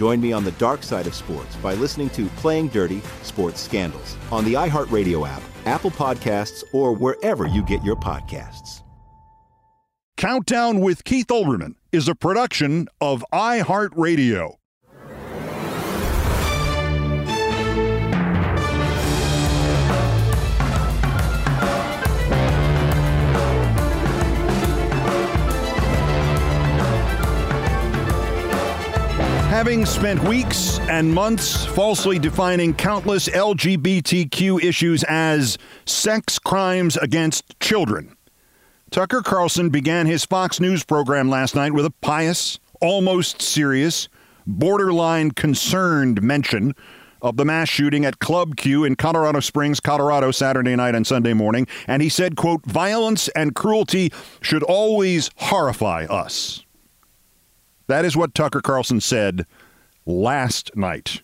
Join me on the dark side of sports by listening to Playing Dirty Sports Scandals on the iHeartRadio app, Apple Podcasts, or wherever you get your podcasts. Countdown with Keith Olbermann is a production of iHeartRadio. Having spent weeks and months falsely defining countless LGBTQ issues as sex crimes against children, Tucker Carlson began his Fox News program last night with a pious, almost serious, borderline concerned mention of the mass shooting at Club Q in Colorado Springs, Colorado, Saturday night and Sunday morning, and he said, quote, violence and cruelty should always horrify us. That is what Tucker Carlson said last night.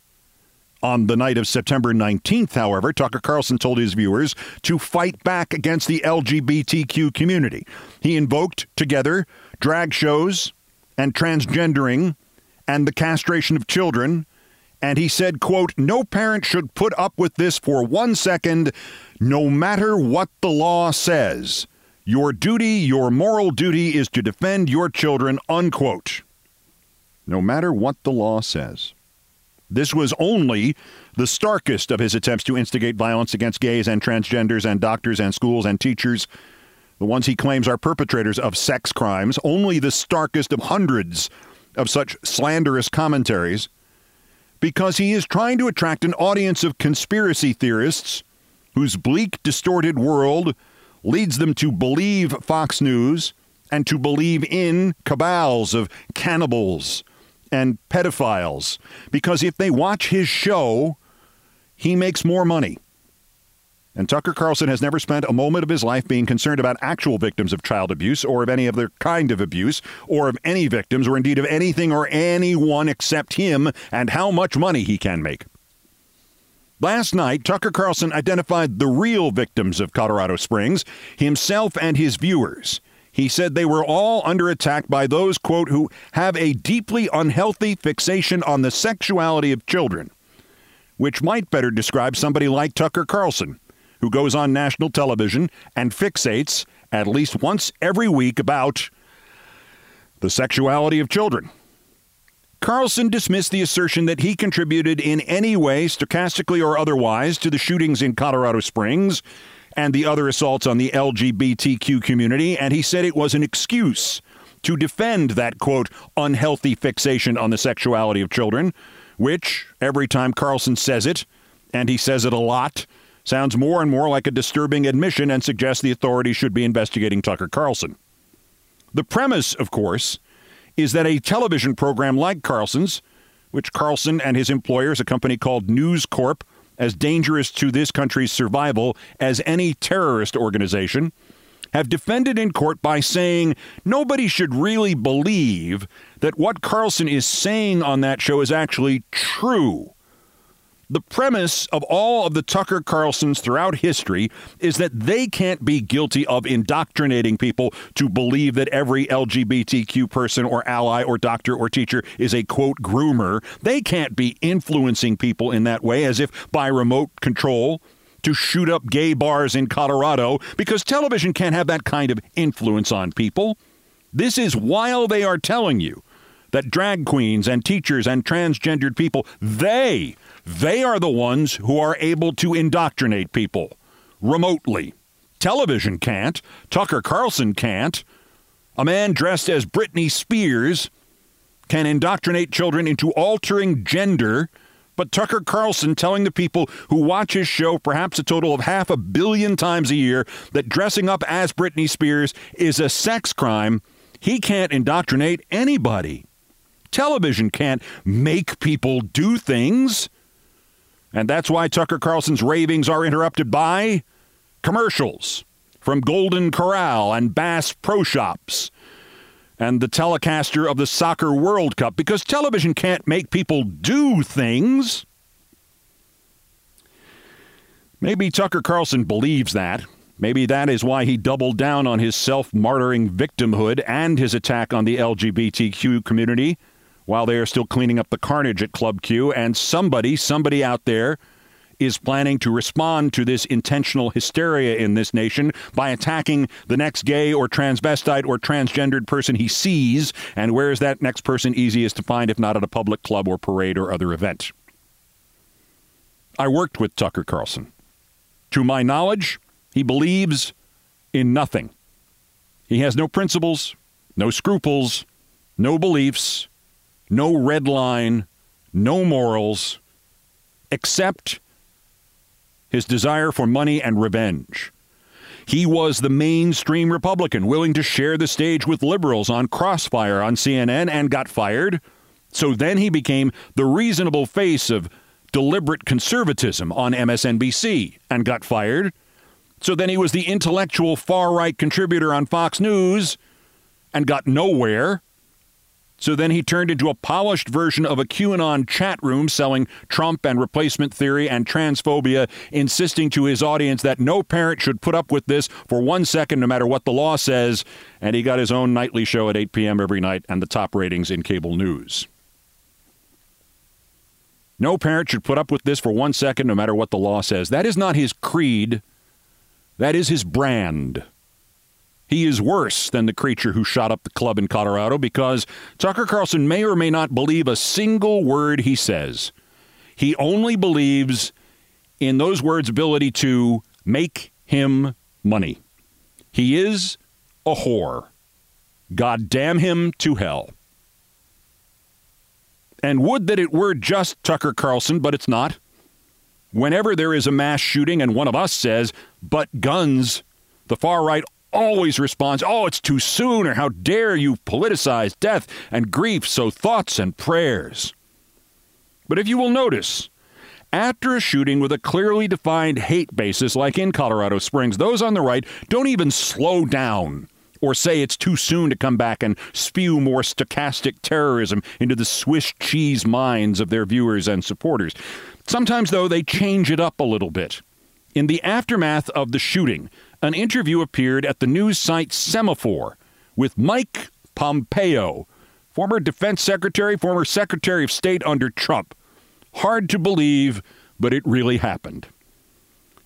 On the night of September 19th, however, Tucker Carlson told his viewers to fight back against the LGBTQ community. He invoked together drag shows and transgendering and the castration of children. And he said, quote, no parent should put up with this for one second, no matter what the law says. Your duty, your moral duty is to defend your children, unquote no matter what the law says. This was only the starkest of his attempts to instigate violence against gays and transgenders and doctors and schools and teachers, the ones he claims are perpetrators of sex crimes, only the starkest of hundreds of such slanderous commentaries, because he is trying to attract an audience of conspiracy theorists whose bleak, distorted world leads them to believe Fox News and to believe in cabals of cannibals and pedophiles because if they watch his show, he makes more money. And Tucker Carlson has never spent a moment of his life being concerned about actual victims of child abuse or of any other kind of abuse or of any victims or indeed of anything or anyone except him and how much money he can make. Last night, Tucker Carlson identified the real victims of Colorado Springs, himself and his viewers. He said they were all under attack by those, quote, who have a deeply unhealthy fixation on the sexuality of children, which might better describe somebody like Tucker Carlson, who goes on national television and fixates at least once every week about the sexuality of children. Carlson dismissed the assertion that he contributed in any way, stochastically or otherwise, to the shootings in Colorado Springs and the other assaults on the LGBTQ community, and he said it was an excuse to defend that, quote, unhealthy fixation on the sexuality of children, which, every time Carlson says it, and he says it a lot, sounds more and more like a disturbing admission and suggests the authorities should be investigating Tucker Carlson. The premise, of course, is that a television program like Carlson's, which Carlson and his employers, a company called News Corp, as dangerous to this country's survival as any terrorist organization, have defended in court by saying nobody should really believe that what Carlson is saying on that show is actually true. The premise of all of the Tucker Carlsons throughout history is that they can't be guilty of indoctrinating people to believe that every LGBTQ person or ally or doctor or teacher is a quote groomer. They can't be influencing people in that way as if by remote control to shoot up gay bars in Colorado because television can't have that kind of influence on people. This is while they are telling you that drag queens and teachers and transgendered people, they they are the ones who are able to indoctrinate people remotely. Television can't. Tucker Carlson can't. A man dressed as Britney Spears can indoctrinate children into altering gender. But Tucker Carlson telling the people who watch his show perhaps a total of half a billion times a year that dressing up as Britney Spears is a sex crime, he can't indoctrinate anybody. Television can't make people do things. And that's why Tucker Carlson's ravings are interrupted by commercials from Golden Corral and Bass Pro Shops and the telecaster of the Soccer World Cup because television can't make people do things. Maybe Tucker Carlson believes that. Maybe that is why he doubled down on his self martyring victimhood and his attack on the LGBTQ community while they are still cleaning up the carnage at Club Q. And somebody, somebody out there, is planning to respond to this intentional hysteria in this nation by attacking the next gay or transvestite or transgendered person he sees. And where is that next person easiest to find if not at a public club or parade or other event? I worked with Tucker Carlson. To my knowledge, he believes in nothing. He has no principles, no scruples, no beliefs, no red line, no morals, except his desire for money and revenge. He was the mainstream Republican, willing to share the stage with liberals on Crossfire on CNN and got fired. So then he became the reasonable face of deliberate conservatism on MSNBC and got fired. So then he was the intellectual far right contributor on Fox News and got nowhere. So then he turned into a polished version of a QAnon chat room selling Trump and replacement theory and transphobia, insisting to his audience that no parent should put up with this for one second, no matter what the law says. And he got his own nightly show at 8 p.m. every night and the top ratings in cable news. No parent should put up with this for one second, no matter what the law says. That is not his creed, that is his brand. He is worse than the creature who shot up the club in Colorado because Tucker Carlson may or may not believe a single word he says. He only believes in those words' ability to make him money. He is a whore. God damn him to hell. And would that it were just Tucker Carlson, but it's not. Whenever there is a mass shooting and one of us says, but guns, the far right always responds, oh, it's too soon, or how dare you politicize death and grief, so thoughts and prayers. But if you will notice, after a shooting with a clearly defined hate basis like in Colorado Springs, those on the right don't even slow down or say it's too soon to come back and spew more stochastic terrorism into the Swiss cheese minds of their viewers and supporters. Sometimes, though, they change it up a little bit. In the aftermath of the shooting, an interview appeared at the news site Semafor with Mike Pompeo, former defense secretary, former secretary of state under Trump. Hard to believe, but it really happened.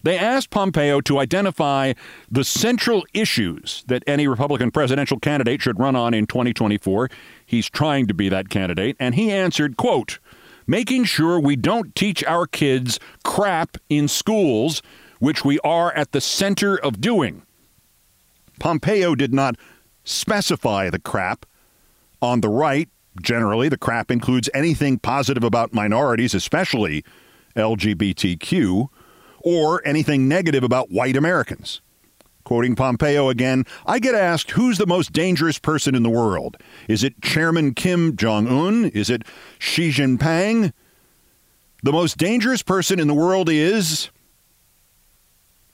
They asked Pompeo to identify the central issues that any Republican presidential candidate should run on in 2024. He's trying to be that candidate, and he answered, quote, making sure we don't teach our kids crap in schools which we are at the center of doing. Pompeo did not specify the crap, On the right, generally, the crap includes anything positive about minorities, especially LGBTQ, or anything negative about white Americans. Quoting Pompeo again, I get asked who's the most dangerous person in the world? Is it Chairman Kim Jong un? Is it Xi Jinping? The most dangerous person in the world is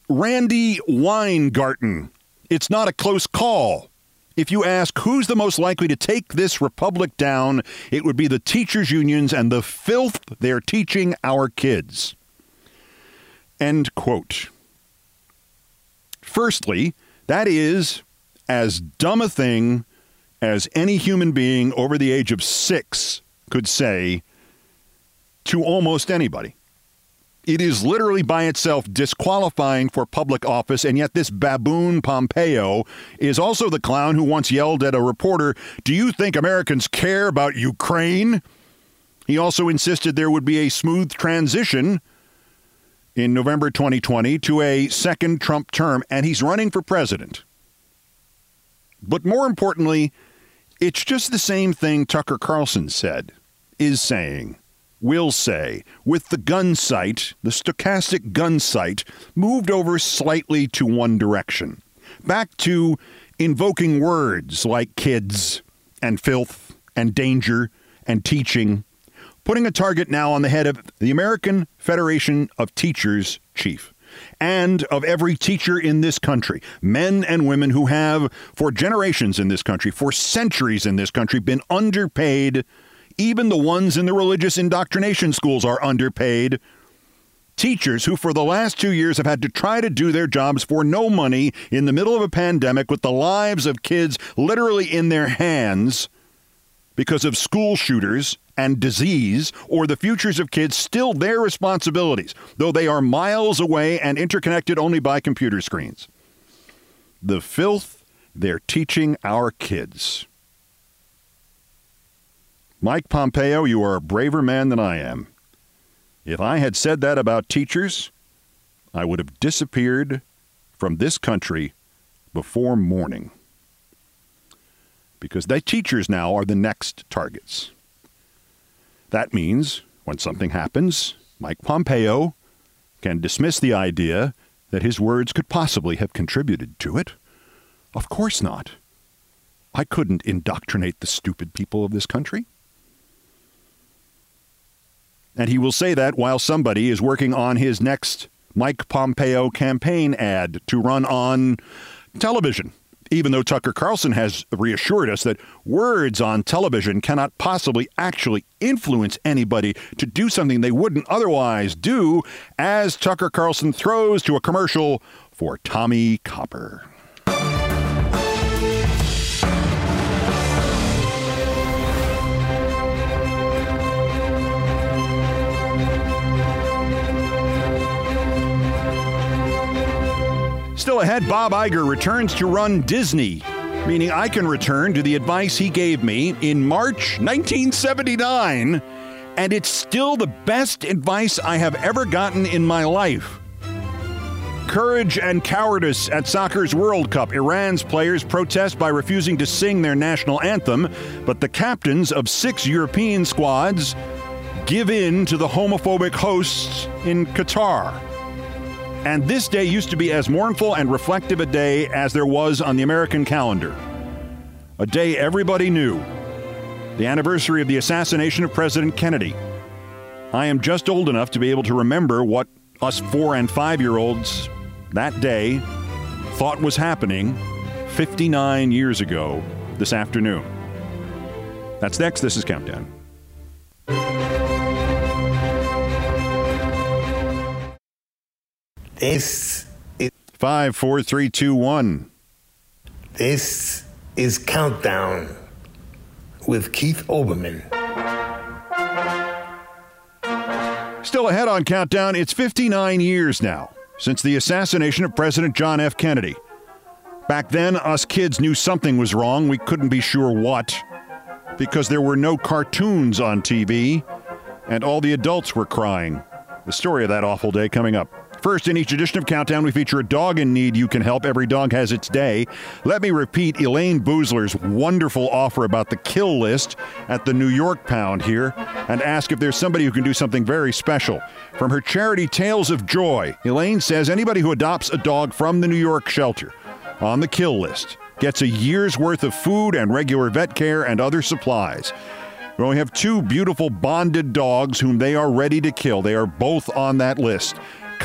Randi Weingarten. It's not a close call. If you ask who's the most likely to take this republic down, it would be the teachers' unions and the filth they're teaching our kids. End quote. Firstly, that is as dumb a thing as any human being over the age of six could say to almost anybody. It is literally by itself disqualifying for public office, and yet this baboon Pompeo is also the clown who once yelled at a reporter, Do you think Americans care about Ukraine? He also insisted there would be a smooth transition in November 2020 to a second Trump term, and he's running for president. But more importantly, it's just the same thing Tucker Carlson said, is saying will say, with the gun sight, the stochastic gun sight, moved over slightly to one direction. Back to invoking words like kids and filth and danger and teaching, putting a target now on the head of the American Federation of Teachers chief and of every teacher in this country, men and women who have, for generations in this country, for centuries in this country, been underpaid even the ones in the religious indoctrination schools are underpaid. Teachers who, for the last two years, have had to try to do their jobs for no money in the middle of a pandemic with the lives of kids literally in their hands because of school shooters and disease, or the futures of kids still their responsibilities, though they are miles away and interconnected only by computer screens. The filth they're teaching our kids. Mike Pompeo, you are a braver man than I am. If I had said that about teachers, I would have disappeared from this country before morning. Because the teachers now are the next targets. That means when something happens, Mike Pompeo can dismiss the idea that his words could possibly have contributed to it. Of course not. I couldn't indoctrinate the stupid people of this country. And he will say that while somebody is working on his next Mike Pompeo campaign ad to run on television. Even though Tucker Carlson has reassured us that words on television cannot possibly actually influence anybody to do something they wouldn't otherwise do, as Tucker Carlson throws to a commercial for Tommie Copper. Still ahead, Bob Iger returns to run Disney, meaning I can return to the advice he gave me in March 1979, and it's still the best advice I have ever gotten in my life. Courage and cowardice at soccer's World Cup. Iran's players protest by refusing to sing their national anthem, but the captains of six European squads give in to the homophobic hosts in Qatar. And this day used to be as mournful and reflective a day as there was on the American calendar. A day everybody knew. The anniversary of the assassination of President Kennedy. I am just old enough to be able to remember what us four and five year olds that day thought was happening 59 years ago this afternoon. That's next. This is Countdown. This is five, four, three, two, one. This is Countdown with Keith Olbermann. Still ahead on Countdown, it's 59 years now since the assassination of President John F. Kennedy. Back then, us kids knew something was wrong. We couldn't be sure what because there were no cartoons on TV and all the adults were crying. The story of that awful day coming up. First, in each edition of Countdown, we feature a dog in need you can help. Every dog has its day. Let me repeat Elayne Boosler's wonderful offer about the kill list at the New York Pound here and ask if there's somebody who can do something very special. From her charity Tails of Joy, Elaine says anybody who adopts a dog from the New York shelter on the kill list gets a year's worth of food and regular vet care and other supplies. We only have two beautiful bonded dogs whom they are ready to kill. They are both on that list.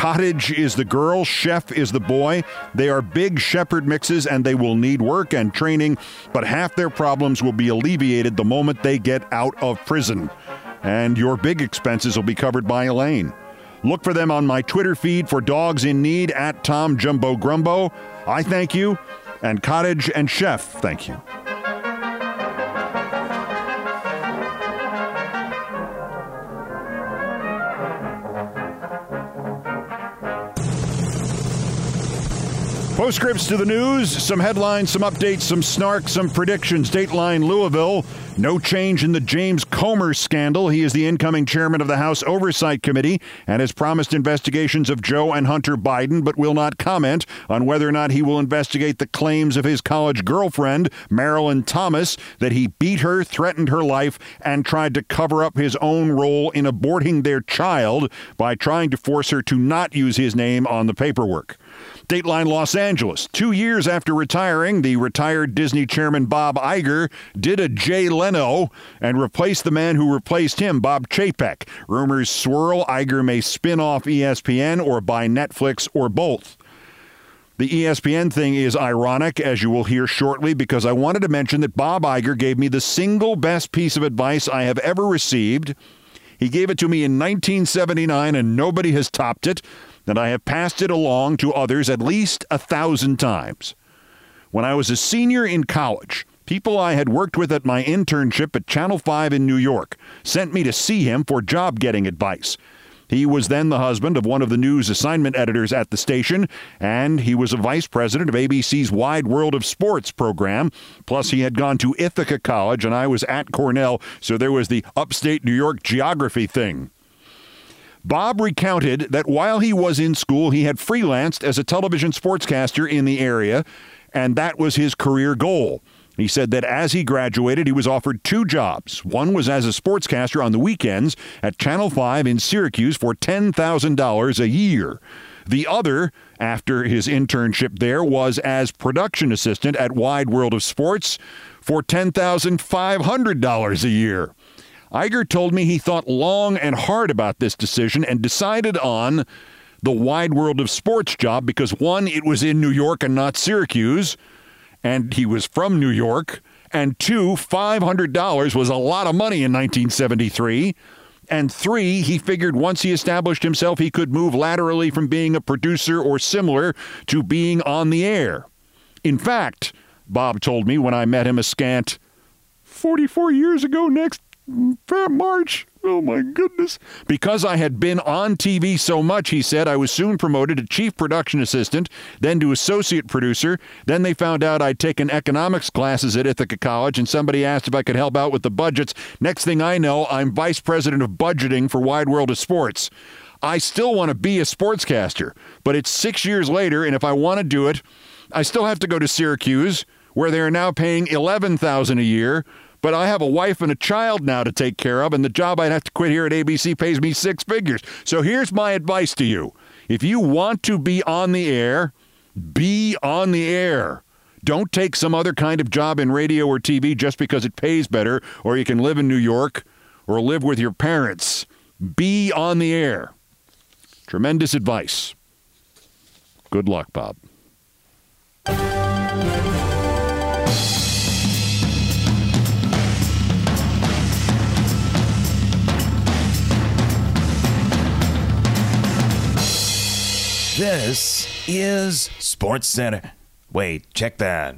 Cottage is the girl, Sheff is the boy. They are big shepherd mixes and they will need work and training, but half their problems will be alleviated the moment they get out of prison. And your big expenses will be covered by Elaine. Look for them on my Twitter feed for dogs in need at Tom Jumbo Grumbo. I thank you, and Cottage and Sheff thank you. Postscripts to the news, some headlines, some updates, some snark, some predictions. Dateline Louisville. No change in the James Comer scandal. He is the incoming chairman of the House Oversight Committee and has promised investigations of Joe and Hunter Biden, but will not comment on whether or not he will investigate the claims of his college girlfriend, Marilyn Thomas, that he beat her, threatened her life, and tried to cover up his own role in aborting their child by trying to force her to not use his name on the paperwork. Dateline Los Angeles. Two years after retiring, the retired Disney chairman Bob Iger did a Jay Leno and replaced the man who replaced him, Bob Chapek. Rumors swirl Iger may spin off ESPN or buy Netflix or both. The ESPN thing is ironic, as you will hear shortly, because I wanted to mention that Bob Iger gave me the single best piece of advice I have ever received. He gave it to me in 1979, and nobody has topped it and I have passed it along to others at least a thousand times. When I was a senior in college, people I had worked with at my internship at Channel 5 in New York sent me to see him for job getting advice. He was then the husband of one of the news assignment editors at the station, and he was a vice president of ABC's Wide World of Sports program. Plus, he had gone to Ithaca College, and I was at Cornell, so there was the upstate New York geography thing. Bob recounted that while he was in school, he had freelanced as a television sportscaster in the area, and that was his career goal. He said that as he graduated, he was offered two jobs. One was as a sportscaster on the weekends at Channel 5 in Syracuse for $10,000 a year. The other, after his internship there, was as production assistant at Wide World of Sports for $10,500 a year. Iger told me he thought long and hard about this decision and decided on the wide world of sports job because one, it was in New York and not Syracuse, and he was from New York, and two, $500 was a lot of money in 1973. And three, he figured once he established himself, he could move laterally from being a producer or similar to being on the air. In fact, Bob told me when I met him a scant 44 years ago next March. Oh my goodness. Because I had been on TV so much, he said, I was soon promoted to chief production assistant, then to associate producer. Then they found out I'd taken economics classes at Ithaca College, and somebody asked if I could help out with the budgets. Next thing I know, I'm vice president of budgeting for Wide World of Sports. I still want to be a sportscaster, but it's six years later, and if I want to do it, I still have to go to Syracuse, where they are now paying eleven thousand a year but I have a wife and a child now to take care of, and the job I'd have to quit here at ABC pays me six figures. So here's my advice to you if you want to be on the air, be on the air. Don't take some other kind of job in radio or TV just because it pays better, or you can live in New York or live with your parents. Be on the air. Tremendous advice. Good luck, Bob. This is Sports Center. Wait, check that.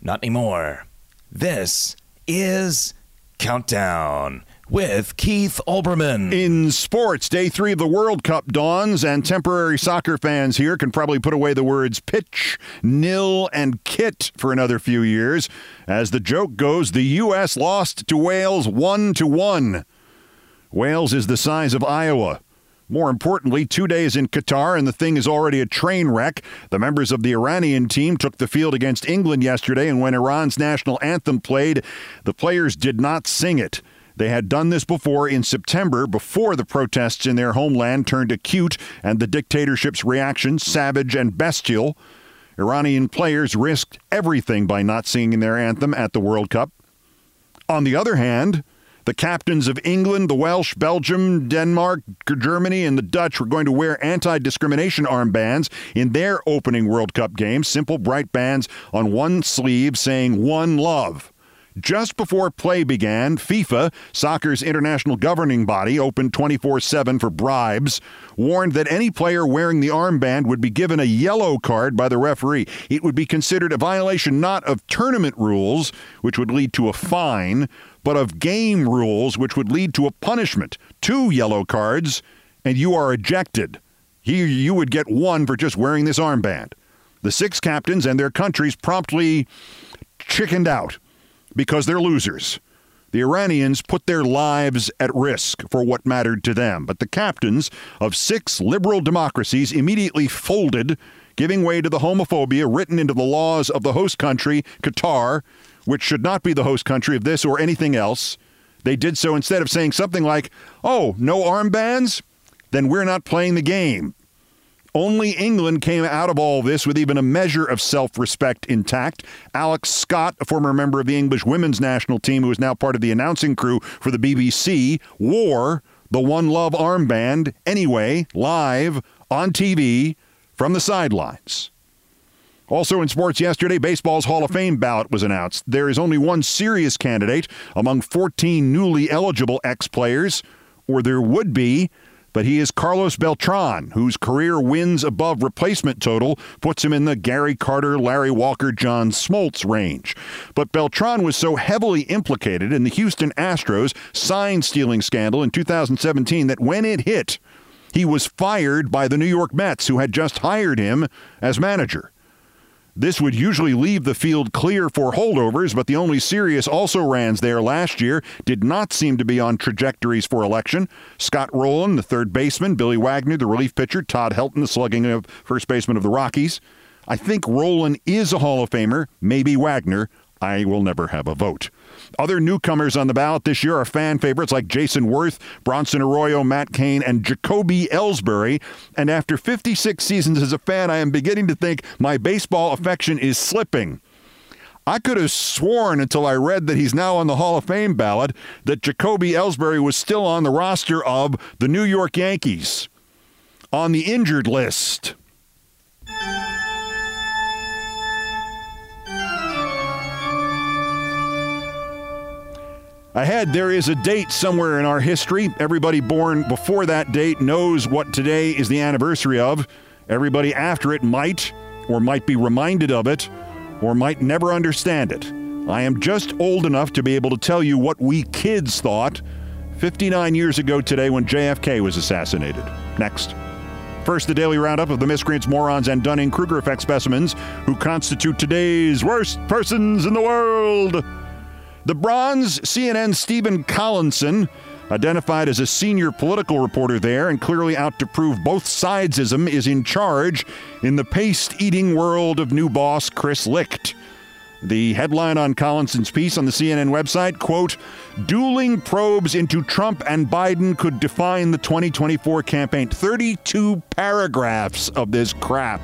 Not anymore. This is Countdown with Keith Olbermann. In sports, day three of the World Cup dawns, and temporary soccer fans here can probably put away the words pitch, nil, and kit for another few years. As the joke goes, the U.S. lost to Wales 1 to 1. Wales is the size of Iowa. More importantly, two days in Qatar and the thing is already a train wreck. The members of the Iranian team took the field against England yesterday, and when Iran's national anthem played, the players did not sing it. They had done this before in September, before the protests in their homeland turned acute and the dictatorship's reaction savage and bestial. Iranian players risked everything by not singing their anthem at the World Cup. On the other hand, the captains of England, the Welsh, Belgium, Denmark, Germany, and the Dutch were going to wear anti discrimination armbands in their opening World Cup games, simple bright bands on one sleeve saying One Love. Just before play began, FIFA, soccer's international governing body, opened 24 7 for bribes, warned that any player wearing the armband would be given a yellow card by the referee. It would be considered a violation not of tournament rules, which would lead to a fine, but of game rules, which would lead to a punishment. Two yellow cards, and you are ejected. Here, you would get one for just wearing this armband. The six captains and their countries promptly chickened out because they're losers. The Iranians put their lives at risk for what mattered to them, but the captains of six liberal democracies immediately folded, giving way to the homophobia written into the laws of the host country, Qatar, which should not be the host country of this or anything else. They did so instead of saying something like, oh, no armbands? Then we're not playing the game. Only England came out of all this with even a measure of self respect intact. Alex Scott, a former member of the English women's national team who is now part of the announcing crew for the BBC, wore the One Love armband anyway, live on TV from the sidelines. Also in sports yesterday, baseball's Hall of Fame ballot was announced. There is only one serious candidate among 14 newly eligible ex players, or there would be but he is Carlos Beltran, whose career wins above replacement total puts him in the Gary Carter, Larry Walker, John Smoltz range. But Beltran was so heavily implicated in the Houston Astros sign stealing scandal in 2017 that when it hit, he was fired by the New York Mets, who had just hired him as manager. This would usually leave the field clear for holdovers, but the only serious also rans there last year did not seem to be on trajectories for election. Scott Rolen, the third baseman, Billy Wagner, the relief pitcher, Todd Helton, the slugging of first baseman of the Rockies. I think Rolen is a Hall of Famer, maybe Wagner. I will never have a vote. Other newcomers on the ballot this year are fan favorites like Jayson Werth, Bronson Arroyo, Matt Cain, and Jacoby Ellsbury. And after 56 seasons as a fan, I am beginning to think my baseball affection is slipping. I could have sworn until I read that he's now on the Hall of Fame ballot that Jacoby Ellsbury was still on the roster of the New York Yankees on the injured list. Ahead, there is a date somewhere in our history. Everybody born before that date knows what today is the anniversary of. Everybody after it might, or might be reminded of it, or might never understand it. I am just old enough to be able to tell you what we kids thought 59 years ago today when JFK was assassinated. Next. First, the daily roundup of the miscreants, morons, and Dunning Kruger effect specimens who constitute today's worst persons in the world. The bronze CNN Stephen Collinson, identified as a senior political reporter there and clearly out to prove both sidesism, is in charge in the paste eating world of new boss Chris Licht. The headline on Collinson's piece on the CNN website, quote, dueling probes into Trump and Biden could define the 2024 campaign. 32 paragraphs of this crap.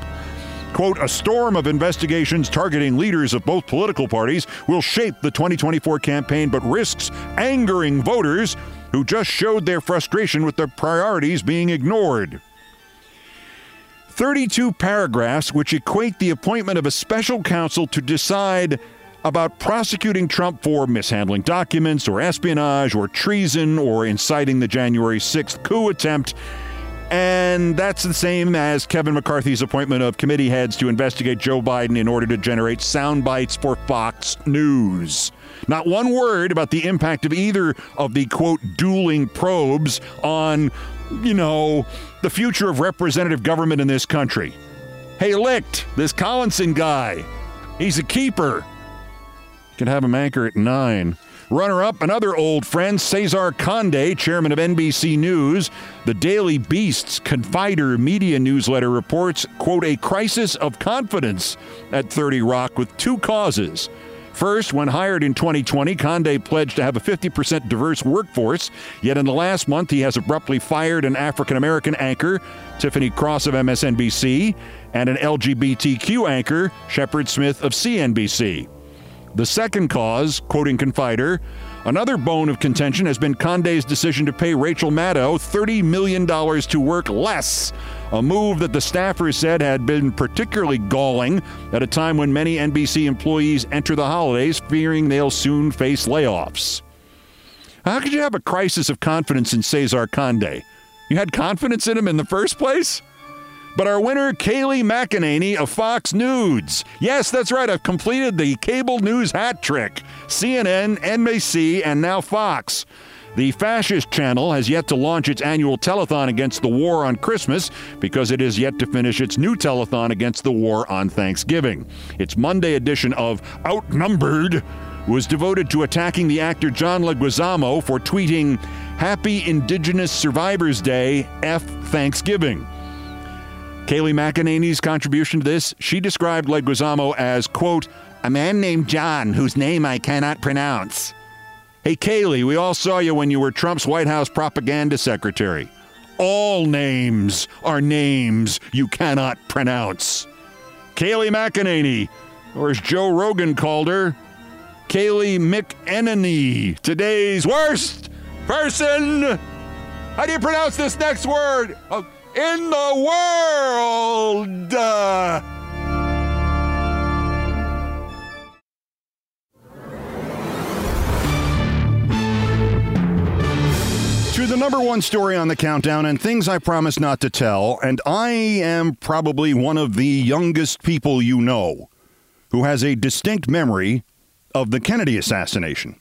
Quote, a storm of investigations targeting leaders of both political parties will shape the 2024 campaign, but risks angering voters who just showed their frustration with their priorities being ignored. 32 paragraphs which equate the appointment of a special counsel to decide about prosecuting Trump for mishandling documents or espionage or treason or inciting the January 6th coup attempt and that's the same as Kevin McCarthy's appointment of committee heads to investigate Joe Biden in order to generate sound bites for Fox News. Not one word about the impact of either of the quote dueling probes on, you know, the future of representative government in this country. Hey, Licht, this Collinson guy, he's a keeper. Can have him anchor at nine. Runner up, another old friend, Cesar Conde, chairman of NBC News. The Daily Beast's Confider media newsletter reports, quote, a crisis of confidence at 30 Rock with two causes. First, when hired in 2020, Conde pledged to have a 50% diverse workforce, yet in the last month he has abruptly fired an African American anchor, Tiffany Cross of MSNBC, and an LGBTQ anchor, Shepard Smith of CNBC. The second cause, quoting Confider, another bone of contention has been Conde's decision to pay Rachel Maddow $30 million to work less, a move that the staffers said had been particularly galling at a time when many NBC employees enter the holidays fearing they'll soon face layoffs. How could you have a crisis of confidence in Cesar Conde? You had confidence in him in the first place? But our winner, Kayleigh McEnany of Fox News. Yes, that's right. I've completed the cable news hat trick. CNN, NBC, and now Fox. The fascist channel has yet to launch its annual telethon against the war on Christmas because it is yet to finish its new telethon against the war on Thanksgiving. Its Monday edition of Outnumbered was devoted to attacking the actor John Leguizamo for tweeting, Happy Indigenous Survivors Day, F Thanksgiving. Kayleigh McEnany's contribution to this, she described Leguizamo as, quote, a man named John whose name I cannot pronounce. Hey, Kayleigh, we all saw you when you were Trump's White House propaganda secretary. All names are names you cannot pronounce. Kayleigh McEnany, or as Joe Rogan called her, Kaylee McEnany, today's worst person. How do you pronounce this next word? Oh, in the world. To the number one story on the countdown and things I promise not to tell. And I am probably one of the youngest people you know who has a distinct memory of the Kennedy assassination.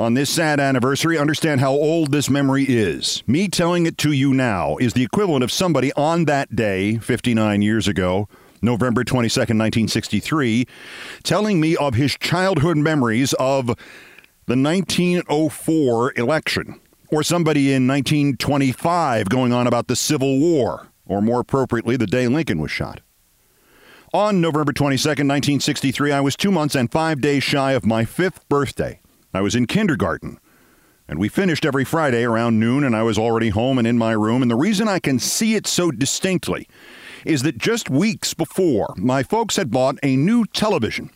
On this sad anniversary, understand how old this memory is. Me telling it to you now is the equivalent of somebody on that day, 59 years ago, November 22nd, 1963, telling me of his childhood memories of the 1904 election, or somebody in 1925 going on about the Civil War, or more appropriately, the day Lincoln was shot. On November 22nd, 1963, I was two months and five days shy of my fifth birthday. I was in kindergarten. And we finished every Friday around noon, and I was already home and in my room. And the reason I can see it so distinctly is that just weeks before, my folks had bought a new television.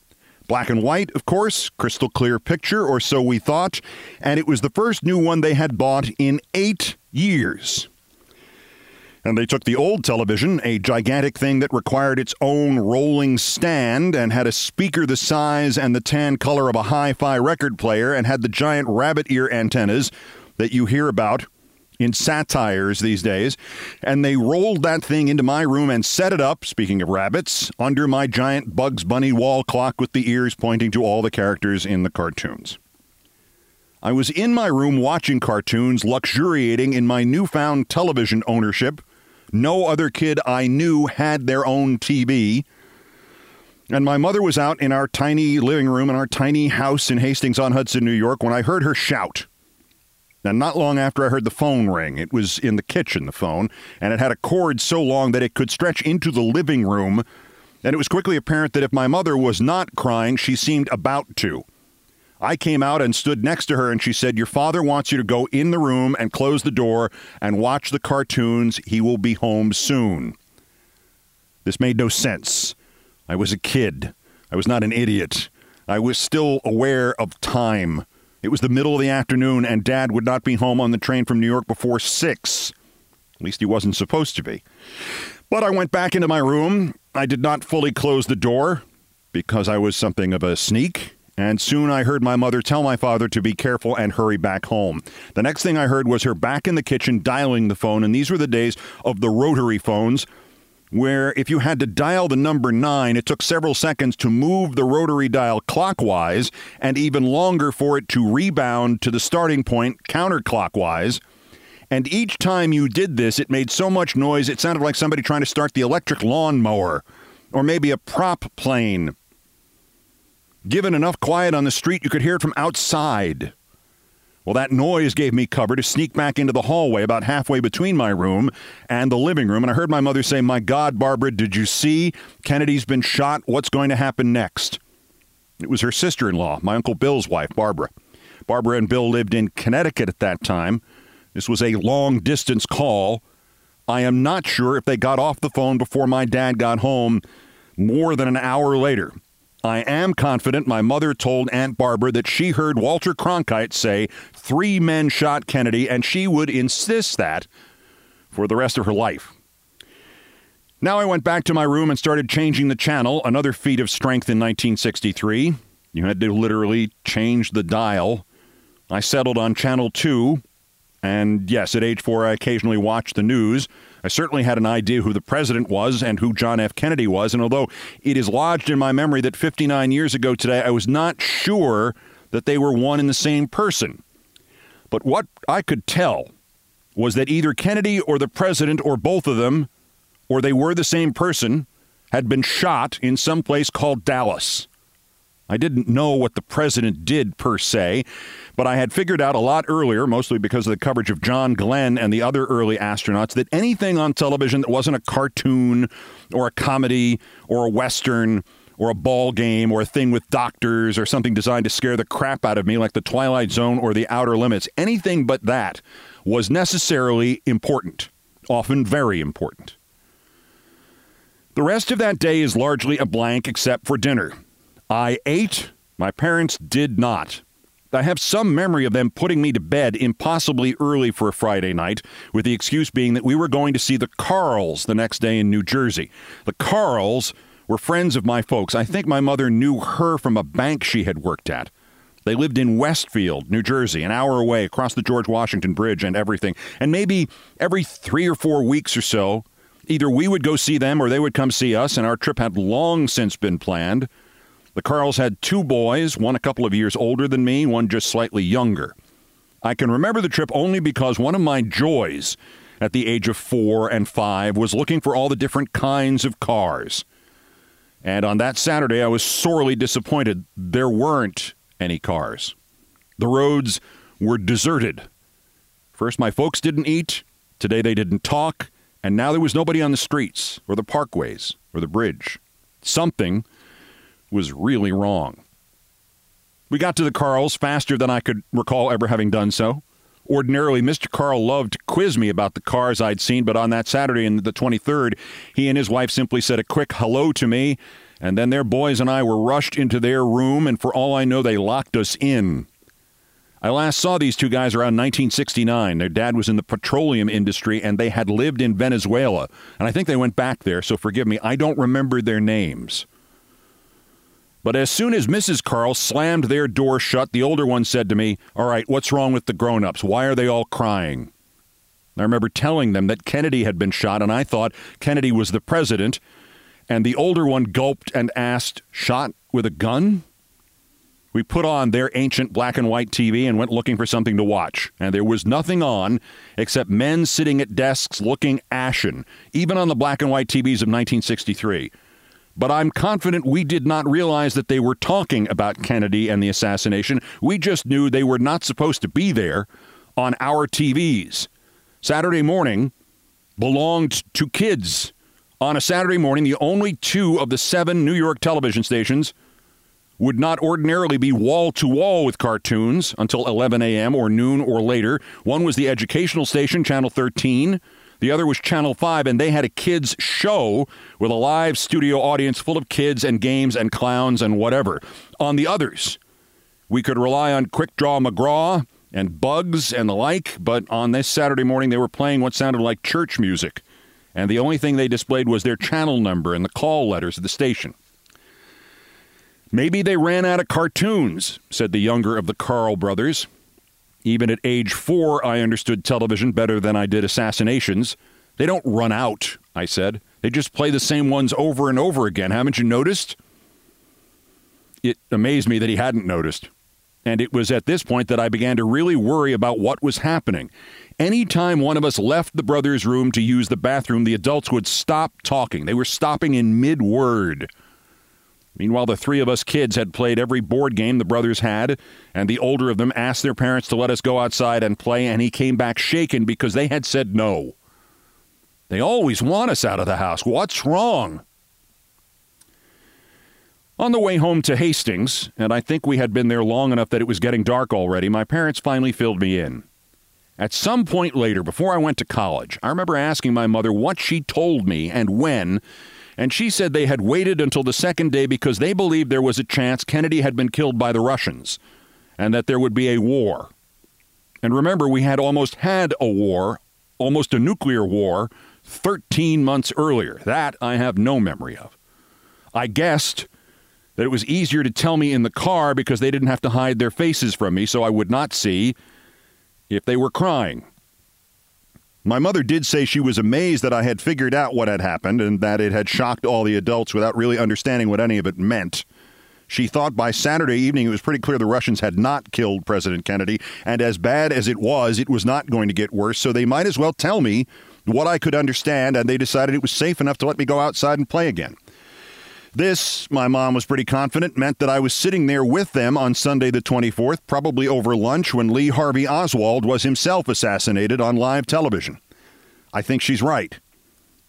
Black and white, of course, crystal clear picture, or so we thought. And it was the first new one they had bought in eight years. And they took the old television, a gigantic thing that required its own rolling stand and had a speaker the size and the tan color of a hi fi record player and had the giant rabbit ear antennas that you hear about in satires these days. And they rolled that thing into my room and set it up, speaking of rabbits, under my giant Bugs Bunny wall clock with the ears pointing to all the characters in the cartoons. I was in my room watching cartoons, luxuriating in my newfound television ownership no other kid I knew had their own TV. And my mother was out in our tiny living room in our tiny house in Hastings on Hudson, New York, when I heard her shout. And not long after I heard the phone ring, it was in the kitchen, the phone, and it had a cord so long that it could stretch into the living room. And it was quickly apparent that if my mother was not crying, she seemed about to. I came out and stood next to her, and she said, Your father wants you to go in the room and close the door and watch the cartoons. He will be home soon. This made no sense. I was a kid. I was not an idiot. I was still aware of time. It was the middle of the afternoon, and Dad would not be home on the train from New York before six. At least he wasn't supposed to be. But I went back into my room. I did not fully close the door because I was something of a sneak and soon I heard my mother tell my father to be careful and hurry back home. The next thing I heard was her back in the kitchen dialing the phone, and these were the days of the rotary phones. Where, if you had to dial the number nine, it took several seconds to move the rotary dial clockwise and even longer for it to rebound to the starting point counterclockwise. And each time you did this, it made so much noise it sounded like somebody trying to start the electric lawnmower or maybe a prop plane Given enough quiet on the street, you could hear it from outside. Well, that noise gave me cover to sneak back into the hallway about halfway between my room and the living room. And I heard my mother say, My God, Barbara, did you see? Kennedy's been shot. What's going to happen next? It was her sister in law, my Uncle Bill's wife, Barbara. Barbara and Bill lived in Connecticut at that time. This was a long distance call. I am not sure if they got off the phone before my dad got home more than an hour later. I am confident my mother told Aunt Barbara that she heard Walter Cronkite say three men shot Kennedy, and she would insist that for the rest of her life. Now I went back to my room and started changing the channel, another feat of strength in 1963. You had to literally change the dial. I settled on channel 2, and yes, at age 4 I occasionally watched the news. I certainly had an idea who the president was and who John F. Kennedy was, and although it is lodged in my memory that 59 years ago today, I was not sure that they were one and the same person. But what I could tell was that either Kennedy or the president or both of them, or they were the same person, had been shot in some place called Dallas. I didn't know what the president did per se, but I had figured out a lot earlier, mostly because of the coverage of John Glenn and the other early astronauts, that anything on television that wasn't a cartoon or a comedy or a western or a ball game or a thing with doctors or something designed to scare the crap out of me like the Twilight Zone or the Outer Limits, anything but that was necessarily important, often very important. The rest of that day is largely a blank except for dinner. I ate. My parents did not. I have some memory of them putting me to bed impossibly early for a Friday night, with the excuse being that we were going to see the Carls the next day in New Jersey. The Carls were friends of my folks. I think my mother knew her from a bank she had worked at. They lived in Westfield, New Jersey, an hour away across the George Washington Bridge and everything. And maybe every three or four weeks or so, either we would go see them or they would come see us, and our trip had long since been planned. The Carls had two boys, one a couple of years older than me, one just slightly younger. I can remember the trip only because one of my joys at the age of four and five was looking for all the different kinds of cars. And on that Saturday, I was sorely disappointed there weren't any cars. The roads were deserted. First, my folks didn't eat. Today, they didn't talk. And now there was nobody on the streets or the parkways or the bridge. Something was really wrong. We got to the Carls faster than I could recall ever having done so. Ordinarily, Mr. Carl loved to quiz me about the cars I'd seen, but on that Saturday, in the 23rd, he and his wife simply said a quick hello to me, and then their boys and I were rushed into their room, and for all I know, they locked us in. I last saw these two guys around 1969. Their dad was in the petroleum industry, and they had lived in Venezuela. And I think they went back there, so forgive me. I don't remember their names. But as soon as Mrs. Carl slammed their door shut, the older one said to me, All right, what's wrong with the grown ups? Why are they all crying? I remember telling them that Kennedy had been shot, and I thought Kennedy was the president. And the older one gulped and asked, Shot with a gun? We put on their ancient black and white TV and went looking for something to watch. And there was nothing on except men sitting at desks looking ashen, even on the black and white TVs of 1963 but I'm confident we did not realize that they were talking about Kennedy and the assassination. We just knew they were not supposed to be there on our TVs. Saturday morning belonged to kids. On a Saturday morning, the only two of the seven New York television stations would not ordinarily be wall to wall with cartoons until 11 a.m. or noon or later. One was the educational station, Channel 13. The other was Channel 5, and they had a kids' show with a live studio audience full of kids and games and clowns and whatever. On the others, we could rely on Quick Draw McGraw and Bugs and the like, but on this Saturday morning, they were playing what sounded like church music. And the only thing they displayed was their channel number and the call letters of the station. Maybe they ran out of cartoons, said the younger of the Carl brothers. Even at age four, I understood television better than I did assassinations. They don't run out, I said. They just play the same ones over and over again. Haven't you noticed? It amazed me that he hadn't noticed. And it was at this point that I began to really worry about what was happening. Anytime one of us left the brothers' room to use the bathroom, the adults would stop talking. They were stopping in mid word. Meanwhile, the three of us kids had played every board game the brothers had, and the older of them asked their parents to let us go outside and play, and he came back shaken because they had said no. They always want us out of the house. What's wrong? On the way home to Hastings, and I think we had been there long enough that it was getting dark already, my parents finally filled me in. At some point later, before I went to college, I remember asking my mother what she told me and when, and she said they had waited until the second day because they believed there was a chance Kennedy had been killed by the Russians and that there would be a war. And remember, we had almost had a war, almost a nuclear war, 13 months earlier. That I have no memory of. I guessed that it was easier to tell me in the car because they didn't have to hide their faces from me so I would not see if they were crying. My mother did say she was amazed that I had figured out what had happened and that it had shocked all the adults without really understanding what any of it meant. She thought by Saturday evening it was pretty clear the Russians had not killed President Kennedy, and as bad as it was, it was not going to get worse, so they might as well tell me what I could understand, and they decided it was safe enough to let me go outside and play again. This, my mom was pretty confident, meant that I was sitting there with them on Sunday the 24th, probably over lunch, when Lee Harvey Oswald was himself assassinated on live television. I think she's right.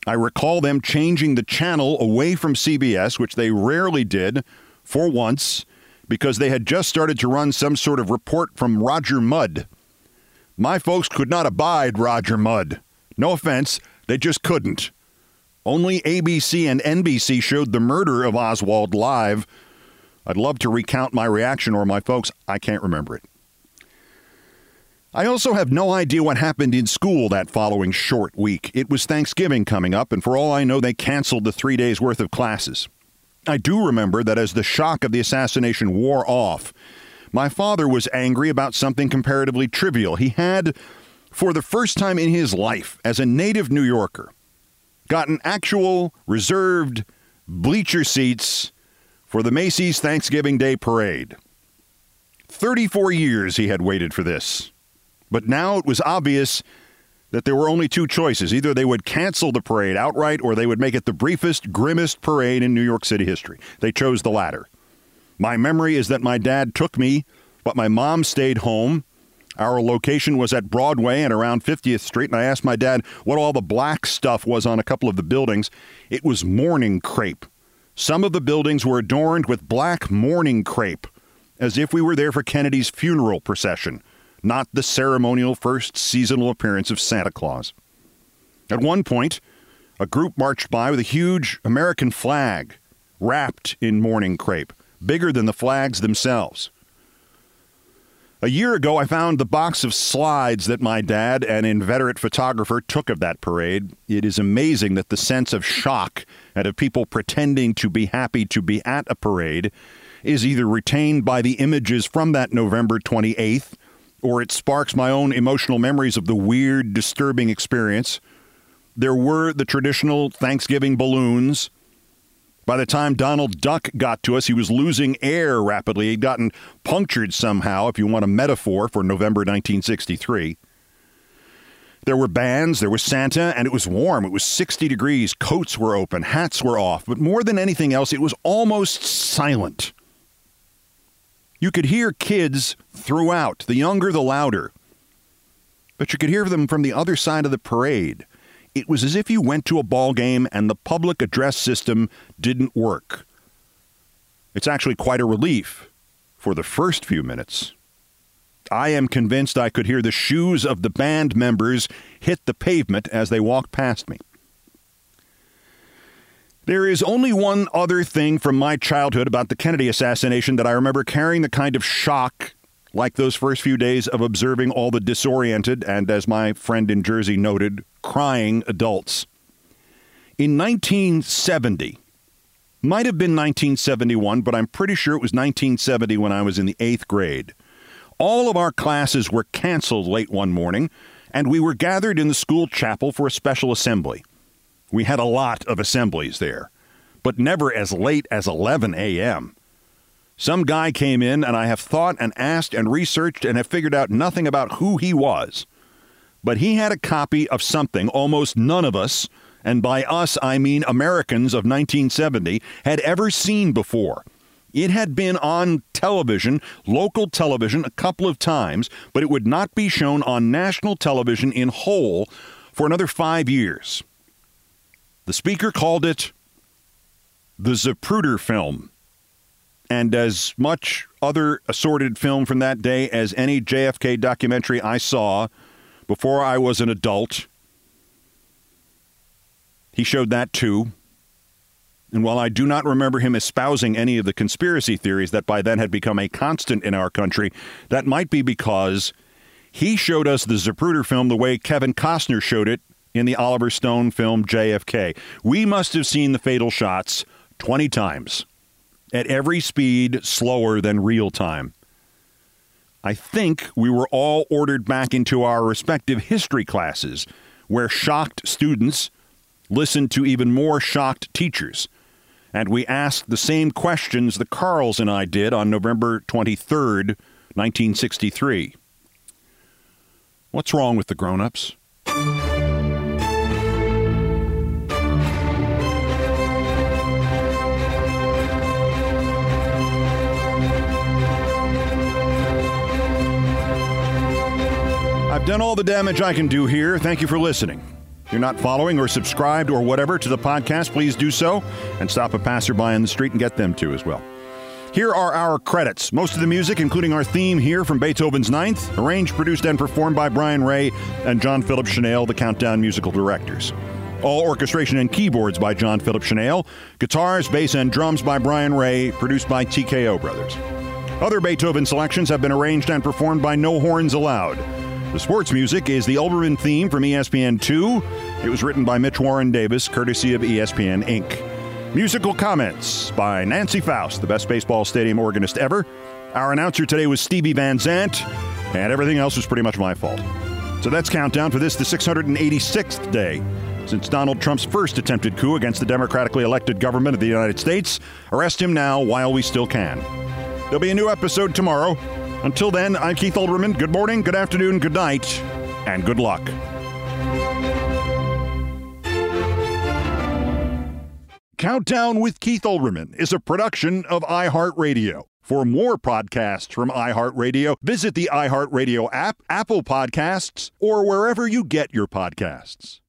I recall them changing the channel away from CBS, which they rarely did, for once, because they had just started to run some sort of report from Roger Mudd. My folks could not abide Roger Mudd. No offense, they just couldn't. Only ABC and NBC showed the murder of Oswald live. I'd love to recount my reaction, or my folks, I can't remember it. I also have no idea what happened in school that following short week. It was Thanksgiving coming up, and for all I know, they canceled the three days' worth of classes. I do remember that as the shock of the assassination wore off, my father was angry about something comparatively trivial. He had, for the first time in his life, as a native New Yorker, gotten actual reserved bleacher seats for the Macy's Thanksgiving Day Parade. 34 years he had waited for this. But now it was obvious that there were only two choices. Either they would cancel the parade outright or they would make it the briefest, grimmest parade in New York City history. They chose the latter. My memory is that my dad took me, but my mom stayed home our location was at Broadway and around 50th Street, and I asked my dad what all the black stuff was on a couple of the buildings. It was mourning crepe. Some of the buildings were adorned with black mourning crepe, as if we were there for Kennedy's funeral procession, not the ceremonial first seasonal appearance of Santa Claus. At one point, a group marched by with a huge American flag wrapped in mourning crepe, bigger than the flags themselves. A year ago, I found the box of slides that my dad, an inveterate photographer, took of that parade. It is amazing that the sense of shock and of people pretending to be happy to be at a parade is either retained by the images from that November 28th or it sparks my own emotional memories of the weird, disturbing experience. There were the traditional Thanksgiving balloons by the time Donald Duck got to us, he was losing air rapidly. He'd gotten punctured somehow, if you want a metaphor, for November 1963. There were bands, there was Santa, and it was warm. It was 60 degrees. Coats were open, hats were off. But more than anything else, it was almost silent. You could hear kids throughout, the younger, the louder. But you could hear them from the other side of the parade it was as if you went to a ball game and the public address system didn't work. It's actually quite a relief for the first few minutes. I am convinced I could hear the shoes of the band members hit the pavement as they walked past me. There is only one other thing from my childhood about the Kennedy assassination that I remember carrying the kind of shock like those first few days of observing all the disoriented and, as my friend in Jersey noted, crying adults. In 1970, might have been 1971, but I'm pretty sure it was 1970 when I was in the eighth grade. All of our classes were canceled late one morning, and we were gathered in the school chapel for a special assembly. We had a lot of assemblies there, but never as late as 11 a.m. Some guy came in, and I have thought and asked and researched and have figured out nothing about who he was. But he had a copy of something almost none of us, and by us I mean Americans of 1970, had ever seen before. It had been on television, local television, a couple of times, but it would not be shown on national television in whole for another five years. The speaker called it the Zapruder film. And as much other assorted film from that day as any JFK documentary I saw before I was an adult, he showed that too. And while I do not remember him espousing any of the conspiracy theories that by then had become a constant in our country, that might be because he showed us the Zapruder film the way Kevin Costner showed it in the Oliver Stone film JFK. We must have seen the fatal shots 20 times at every speed slower than real time. I think we were all ordered back into our respective history classes where shocked students listened to even more shocked teachers. And we asked the same questions the Carls and I did on November 23rd, 1963. What's wrong with the grown ups? I've done all the damage I can do here. Thank you for listening. If you're not following or subscribed or whatever to the podcast, please do so and stop a passerby in the street and get them to as well. Here are our credits. Most of the music, including our theme here from Beethoven's Ninth, arranged, produced, and performed by Brian Ray and John Philip Shenale, the Countdown musical directors. All orchestration and keyboards by John Philip Shenale. Guitars, bass, and drums by Brian Ray, produced by TKO Brothers. Other Beethoven selections have been arranged and performed by No Horns Allowed. The sports music is the Olbermann theme from ESPN2. It was written by Mitch Warren Davis, courtesy of ESPN Inc. Musical comments by Nancy Faust, the best baseball stadium organist ever. Our announcer today was Stevie Van Zandt, and everything else was pretty much my fault. So that's countdown for this, the 686th day since Donald Trump's first attempted coup against the democratically elected government of the United States. Arrest him now while we still can. There'll be a new episode tomorrow. Until then, I'm Keith Olbermann. Good morning, good afternoon, good night, and good luck. Countdown with Keith Olbermann is a production of iHeartRadio. For more podcasts from iHeartRadio, visit the iHeartRadio app, Apple Podcasts, or wherever you get your podcasts.